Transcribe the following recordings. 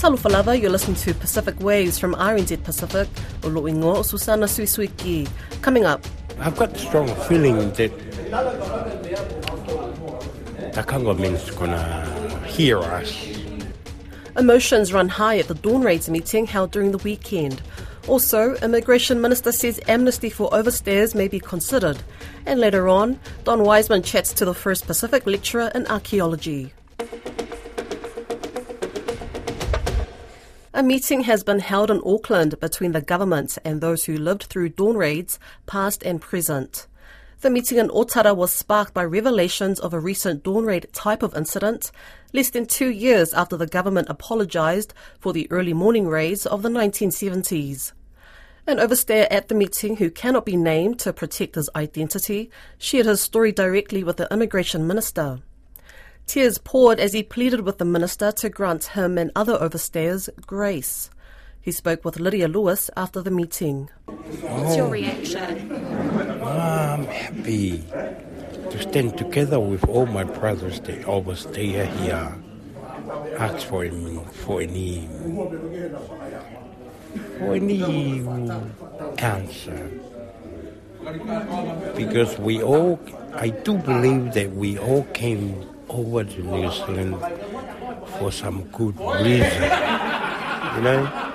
Talofa lava, you're listening to Pacific Waves from RNZ Pacific, o Loingo o Susana Suisuiki. Coming up. I've got a strong feeling that the government's gonna hear us. Emotions run high at the Dawn Raids meeting held during the weekend. Also, Immigration Minister says amnesty for overstayers may be considered. And later on, Don Wiseman chats to the First Pacific lecturer in archaeology. A meeting has been held in Auckland between the government and those who lived through dawn raids, past and present. The meeting in Otara was sparked by revelations of a recent dawn raid type of incident, less than two years after the government apologised for the early morning raids of the 1970s. An overstayer at the meeting who cannot be named to protect his identity shared his story directly with the immigration minister. Tears poured as he pleaded with the minister to grant him and other overstayers grace. He spoke with Lydia Lewis after the meeting. What's your reaction? I'm happy to stand together with all my brothers that overstay here. Ask for any, for any, for any answer. Because we all, I do believe that we all came over to New Zealand for some good reason. You know?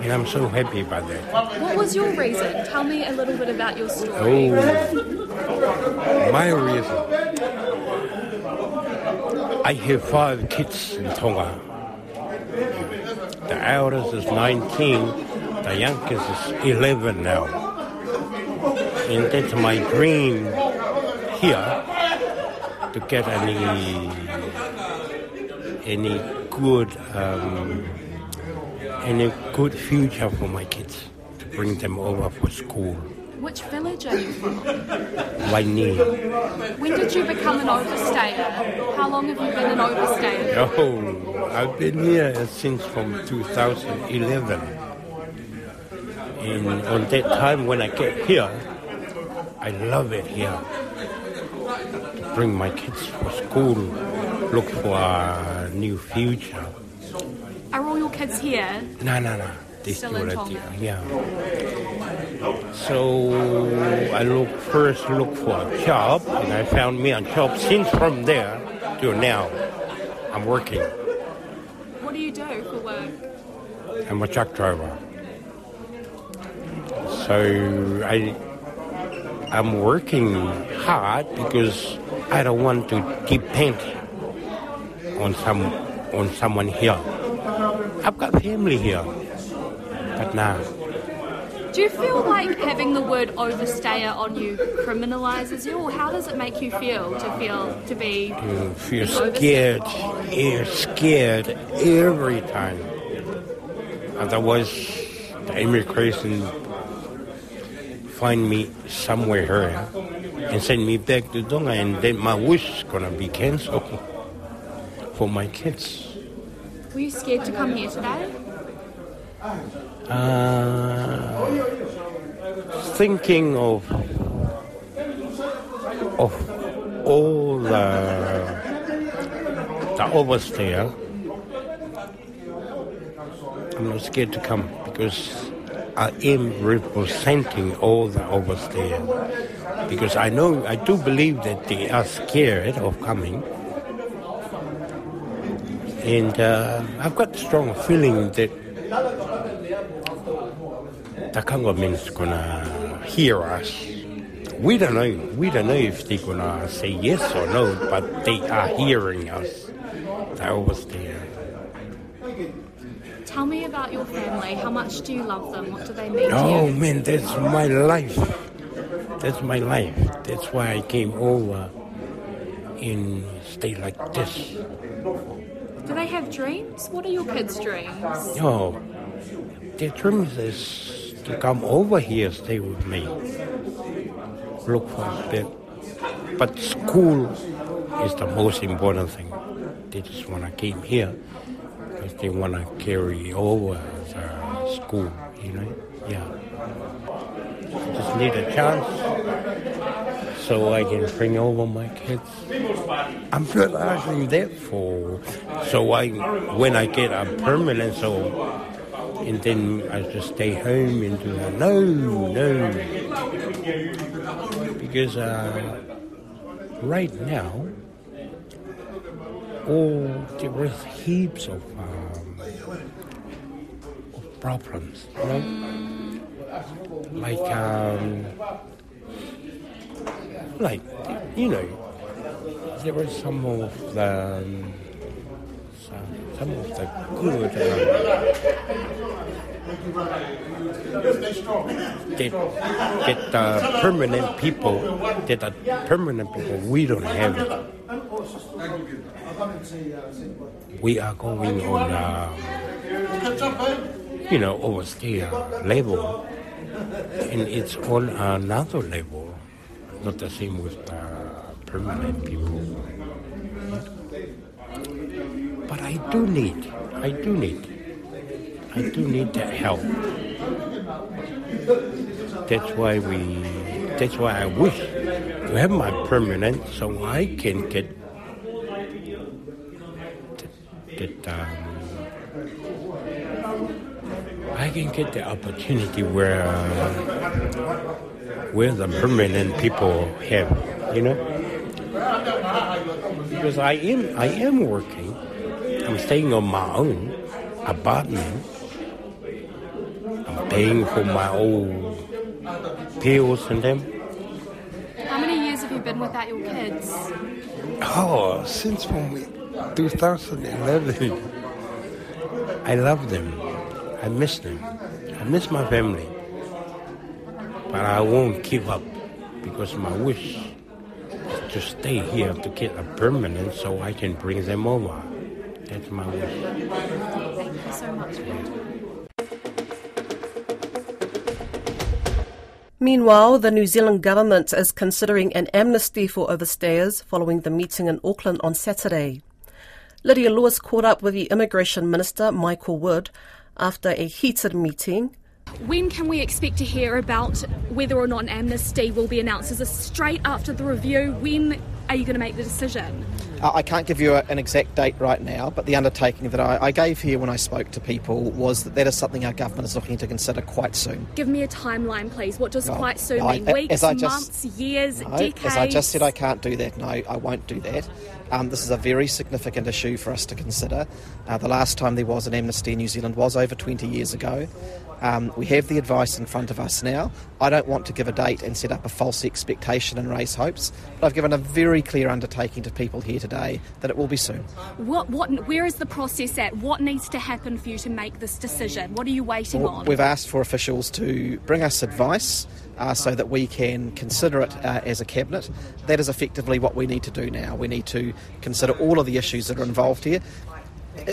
And I'm so happy about that. What was your reason? Tell me a little bit about your story. Oh, my reason. I have five kids in Tonga. The eldest is 19, the youngest is 11 now. And that's my dream here to get any any good um, any good future for my kids to bring them over for school. Which village are you from? When did you become an overstayer? How long have you been an overstayer? Oh, I've been here since from 2011. And on that time when I get here, I love it here bring my kids for school, look for a new future. Are all your kids here? No, no, no. They Still in Tonga? Yeah. So I look first look for a job, and I found me a job. Since from there to now, I'm working. What do you do for work? I'm a truck driver. So I I'm working hard because I don't want to depend on some on someone here. I've got family here, but now. Do you feel like having the word overstayer on you criminalizes you, or how does it make you feel to feel to be? You feel scared, you're scared every time. Otherwise, the immigration find me somewhere here and send me back to Tonga, and then my wish is gonna be cancelled for my kids. Were you scared to come here today? Uh, thinking of of all the the overstayer, I'm not scared to come because I am representing all the overstayer. Because I know, I do believe that they are scared of coming. And uh, I've got a strong feeling that the government's gonna hear us. We don't know. We don't know if they're gonna say yes or no, but they are hearing us. They're always there. Tell me about your family. How much do you love them? What do they mean Oh to you? man, that's my life. That's my life. That's why I came over and stay like this. Do they have dreams? What are your kids' dreams? Oh, their dreams is to come over here, stay with me, look for a bit. But school is the most important thing. They just want to came here they want to carry over the school, you know? Yeah. Just need a chance. so I can bring over my kids. I'm asking that for. So I, when I get a permanent, so and then I just stay home and do. No, no, because uh, right now, oh, there is heaps of, um, of problems, you know, like um, like you know, there were some of the um, some, of the good. Um, get get the permanent people, get the permanent people. We don't have it. We are going on, uh, you know, overstay level, and it's on another level, not the same with the permanent people. But I do need, I do need, I do need that help. That's why we, that's why I wish to have my permanent so I can get that um, I can get the opportunity where uh, where the permanent people have, you know, because I am I am working. I'm staying on my own apartment. I'm paying for my own pills and them. How many years have you been without your kids? Oh, since when we 2011. I love them. I miss them. I miss my family. But I won't give up because my wish is to stay here to get a permanent so I can bring them over. That's my wish. Thank you so much. Meanwhile, the New Zealand government is considering an amnesty for overstayers following the meeting in Auckland on Saturday. Lydia Lewis caught up with the Immigration Minister, Michael Wood, after a heated meeting. When can we expect to hear about whether or not an amnesty will be announced? Is this straight after the review? When are you going to make the decision? I can't give you a, an exact date right now, but the undertaking that I, I gave here when I spoke to people was that that is something our government is looking to consider quite soon. Give me a timeline, please. What does Well, quite soon I- mean? a- Weeks, I just- months, years, No, decades? as I just said, I can't do that. No, I won't do that. Um, this is a very significant issue for us to consider. Uh, the last time there was an amnesty in New Zealand was over 20 years ago. Um, we have the advice in front of us now. I don't want to give a date and set up a false expectation and raise hopes, but I've given a very clear undertaking to people here today that it will be soon. What, what, where is the process at? What needs to happen for you to make this decision? What are you waiting on? We've asked for officials to bring us advice uh, so that we can consider it uh, as a cabinet. That is effectively what we need to do now. We need to consider all of the issues that are involved here.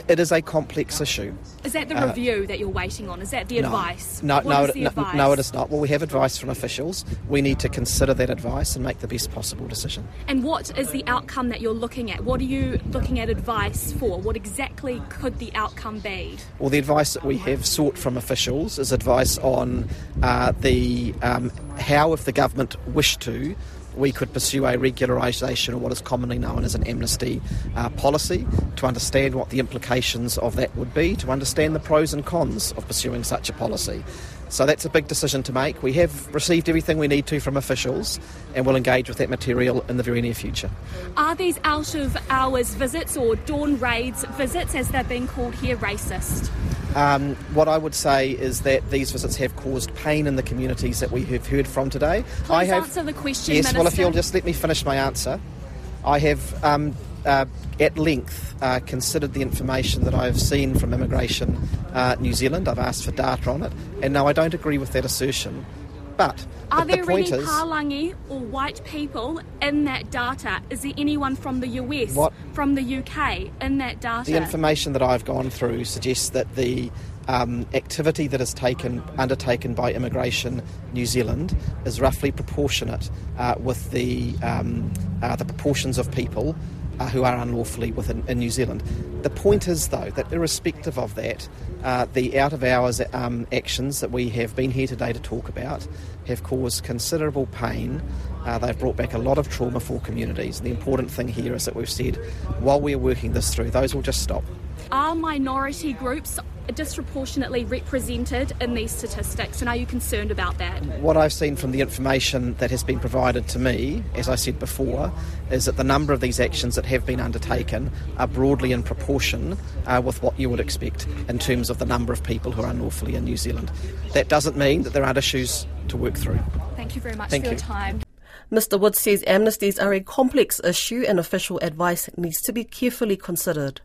It is a complex issue. Is that the uh, review that you're waiting on? Is that the No. advice? No, no, it, no, advice? no, it is not. Well, we have advice from officials. We need to consider that advice and make the best possible decision. And what is the outcome that you're looking at? What are you looking at advice for? What exactly could the outcome be? Well, the advice that we have sought from officials is advice on uh, the um, how, if the government wished to, we could pursue a regularisation or what is commonly known as an amnesty uh, policy to understand what the implications of that would be, to understand the pros and cons of pursuing such a policy. So that's a big decision to make. We have received everything we need to from officials and we'll engage with that material in the very near future. Are these out of hours visits or dawn raids visits, as they're being called here, racist? Um, what I would say is that these visits have caused pain in the communities that we have heard from today. I Please have, answer the question, Yes, well, if you'll just let me finish my answer. I have um, uh, at length uh, considered the information that I have seen from Immigration uh, New Zealand. I've asked for data on it, and no, I don't agree with that assertion. But Are the, the there any is, Palangi or white people in that data? Is there anyone from the US, What- from the UK in that data? The information that I've gone through suggests that the um, activity that is taken undertaken by Immigration New Zealand is roughly proportionate uh, with the um, uh, the proportions of people uh, who are unlawfully within in New Zealand. The point is, though, that irrespective of that, uh, the out of hours um, actions that we have been here today to talk about have caused considerable pain. Uh, they've brought back a lot of trauma for communities. The important thing here is that we've said, while we're working this through, those will just stop. Are minority groups disproportionately represented in these statistics, and are you concerned about that? What I've seen from the information that has been provided to me, as I said before, is that the number of these actions that have been undertaken are broadly in proportion uh, with what you would expect in terms of the number of people who are unlawfully in New Zealand. That doesn't mean that there aren't issues to work through. Thank you very much Thank for you. your time. Mr. Wood says amnesties are a complex issue and official advice needs to be carefully considered.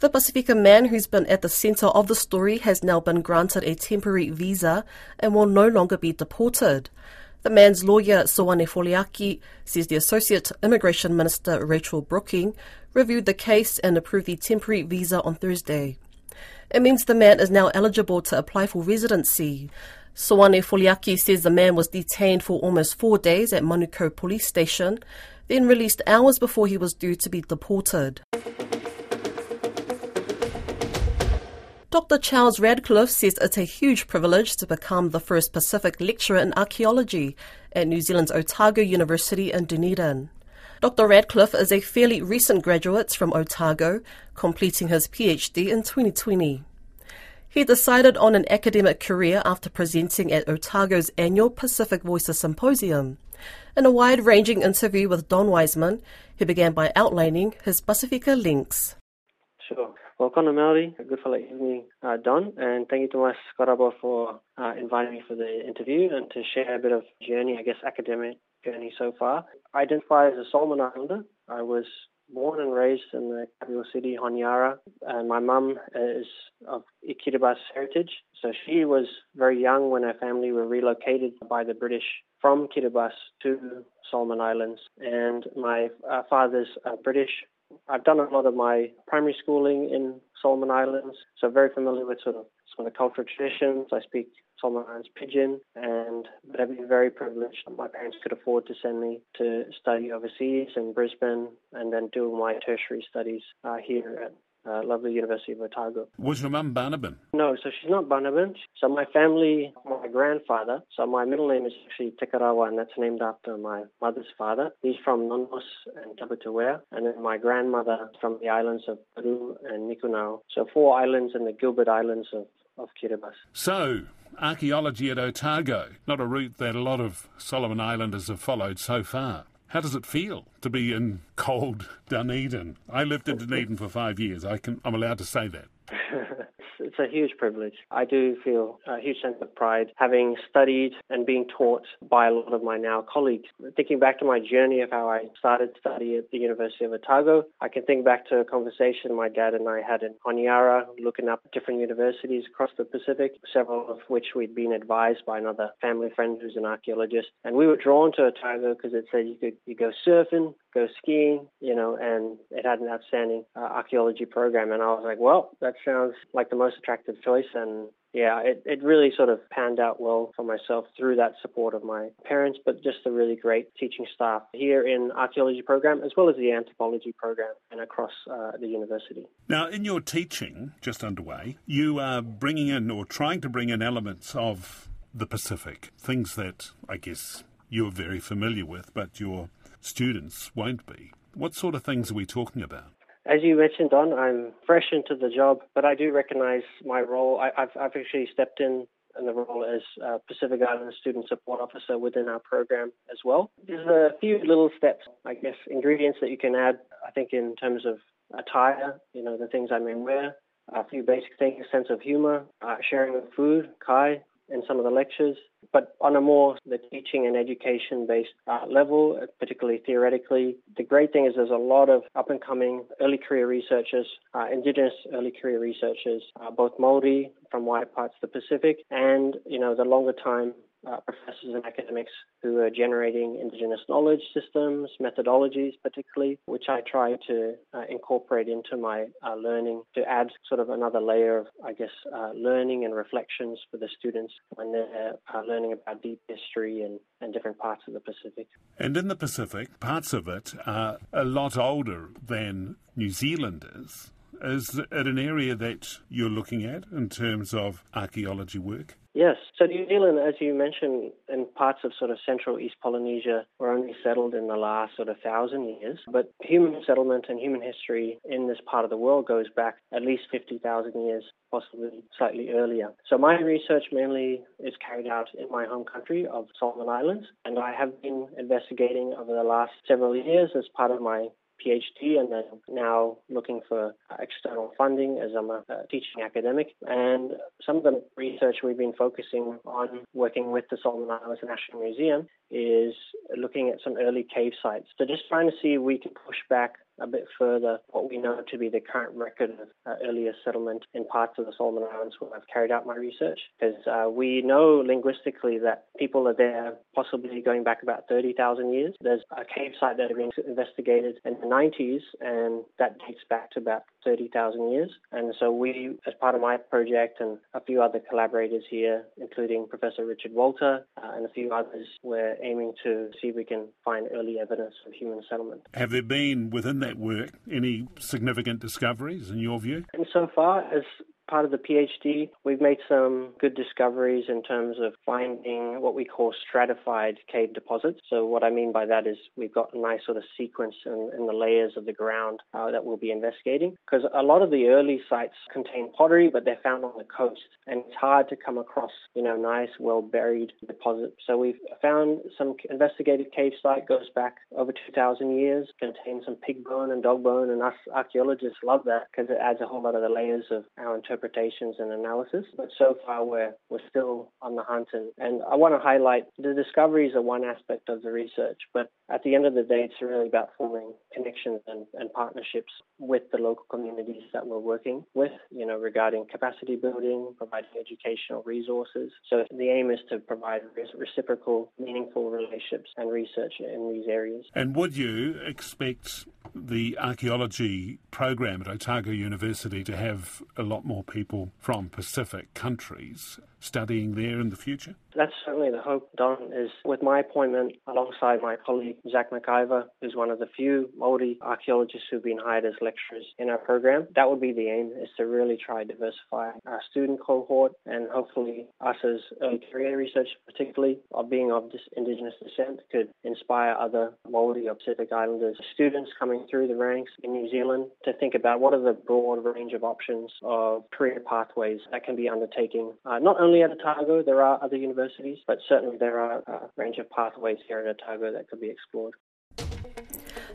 The Pasifika man who's been at the centre of the story has now been granted a temporary visa and will no longer be deported. The man's lawyer, Soane Foliaki, says the Associate Immigration Minister, Rachel Brooking, reviewed the case and approved the temporary visa on Thursday. It means the man is now eligible to apply for residency. Soane Foliaki says the man was detained for almost four days at Manukau police station, then released hours before he was due to be deported. Dr. Charles Radcliffe says it's a huge privilege to become the first Pacific lecturer in archaeology at New Zealand's Otago University in Dunedin. Dr. Radcliffe is a fairly recent graduate from Otago, completing his PhD in 2020. He decided on an academic career after presenting at Otago's annual Pacific Voices Symposium. In a wide ranging interview with Don Wiseman, he began by outlining his Pasifika links. Sure. Ko na mauri, good late evening, uh, Don, and thank you to my Skarabo for uh, inviting me for the interview and to share a bit of journey, I guess, academic journey so far. I identify as a Solomon Islander. I was born and raised in the capital city, Honiara, and my mum is of Kiribati heritage. So she was very young when her family were relocated by the British from Kiribati to Solomon Islands, and my uh, father's uh, British I've done a lot of my primary schooling in Solomon Islands, so very familiar with sort of some of the cultural traditions. I speak Solomon Islands Pidgin, and but I've been very privileged that my parents could afford to send me to study overseas in Brisbane and then do my tertiary studies uh, here at uh, lovely University of Otago. Was your mum Banaban? No, so she's not Banaban. So my family, my grandfather, so my middle name is actually Tekarawa, and that's named after my mother's father. He's from Nonouti and Tabiteuea, and then my grandmother from the islands of Beru and Nikunau. So four islands in the Gilbert Islands of, of Kiribati. So, archaeology at Otago, not a route that a lot of Solomon Islanders have followed so far. How does it feel to be in cold Dunedin? I lived in Dunedin for five years. I can, I'm allowed to say that. it's a huge privilege. I do feel a huge sense of pride having studied and being taught by a lot of my now colleagues. Thinking back to my journey of how I started study at the University of Otago, I can think back to a conversation my dad and I had in Honiara, looking up different universities across the Pacific, several of which we'd been advised by another family friend who's an archaeologist. And we were drawn to Otago because it said you could you go surfing, go skiing, you know, and it had an outstanding uh, archaeology program. And I was like, well, that sounds like the most attractive choice. And yeah, it, it really sort of panned out well for myself through that support of my parents, but just the really great teaching staff here in archaeology program as well as the anthropology program and across uh, the university. Now, in your teaching, just underway, you are bringing in or trying to bring in elements of the Pacific, things that I guess you're very familiar with, but your students won't be. What sort of things are we talking about? As you mentioned, Don, I'm fresh into the job, but I do recognize my role. I, have I've actually stepped in in the role as uh, Pacific Island Student Support Officer within our program as well. There's a few little steps, I guess, ingredients that you can add, I think, in terms of attire, you know, the things I may wear, a few basic things, sense of humor, uh, sharing of food, kai, in some of the lectures, but on a more the teaching and education based uh, level, particularly theoretically. The great thing is there's a lot of up and coming early career researchers, uh, Indigenous early career researchers, uh, both Maori from wide parts of the Pacific, and you know the longer time uh, professors and academics who are generating Indigenous knowledge systems, methodologies particularly, which I try to uh, incorporate into my uh, learning to add sort of another layer of, I guess, uh, learning and reflections for the students when they're uh, learning about deep history and, and different parts of the Pacific. And in the Pacific, parts of it are a lot older than New Zealand is. Is it an area that you're looking at in terms of archaeology work? Yes. So New Zealand, as you mentioned, in parts of sort of central East Polynesia were only settled in the last sort of thousand years. But human settlement and human history in this part of the world goes back at least 50,000 years, possibly slightly earlier. So my research mainly is carried out in my home country of Solomon Islands, and I have been investigating over the last several years as part of my PhD and then now looking for external funding as I'm a, teaching academic. And some of the research we've been focusing on working with the Solomon Islands National Museum is looking at some early cave sites. So just trying to see if we can push back a bit further what we know to be the current record of uh, earlier settlement in parts of the Solomon Islands where I've carried out my research. Because uh, we know linguistically that people are there possibly going back about 30,000 years. There's a cave site that has been investigated in the 90s, and that dates back to about 30,000 years. And so we, as part of my project and a few other collaborators here, including Professor Richard Walter uh, and a few others, we're aiming to see if we can find early evidence of human settlement. Have there been within that work any significant discoveries in your view? And so far as part of the PhD, we've made some good discoveries in terms of finding what we call stratified cave deposits. So what I mean by that is we've got a nice sort of sequence in, in the layers of the ground uh, that we'll be investigating. Because a lot of the early sites contain pottery, but they're found on the coast, and it's hard to come across, you know, nice, well-buried deposits. So we've found some investigated cave site goes back over 2,000 years, contains some pig bone and dog bone, and us archaeologists love that because it adds a whole lot of the layers of our interpretation interpretations and analysis. But so far, we're, we're still on the hunt. And, and I want to highlight the discoveries are one aspect of the research, but at the end of the day, it's really about forming connections and, and partnerships with the local communities that we're working with, you know, regarding capacity building, providing educational resources. So the aim is to provide reciprocal, meaningful relationships and research in these areas. And would you expect the archaeology program at Otago University to have a lot more people from Pacific countries studying there in the future? That's certainly the hope, Don, is with my appointment alongside my colleague Zach McIver, who's one of the few Māori archaeologists who've been hired as lecturers in our program. That would be the aim, is to really try to diversify our student cohort and hopefully us as early career research, particularly of being of Indigenous descent, could inspire other Māori or Pacific Islanders students coming through the ranks in New Zealand to think about what are the broad range of options of career pathways that can be undertaken, uh, not only at Otago, there are other universities but certainly there are a range of pathways here in Otago that could be explored.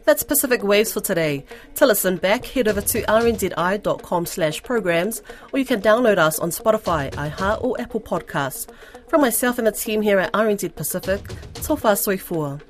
That's Pacific Waves for today. To listen back, head over to rnzi.com slash programs, or you can download us on Spotify, iHeart, or Apple Podcasts. From myself and the team here at RNZ Pacific, Tofa Soifua.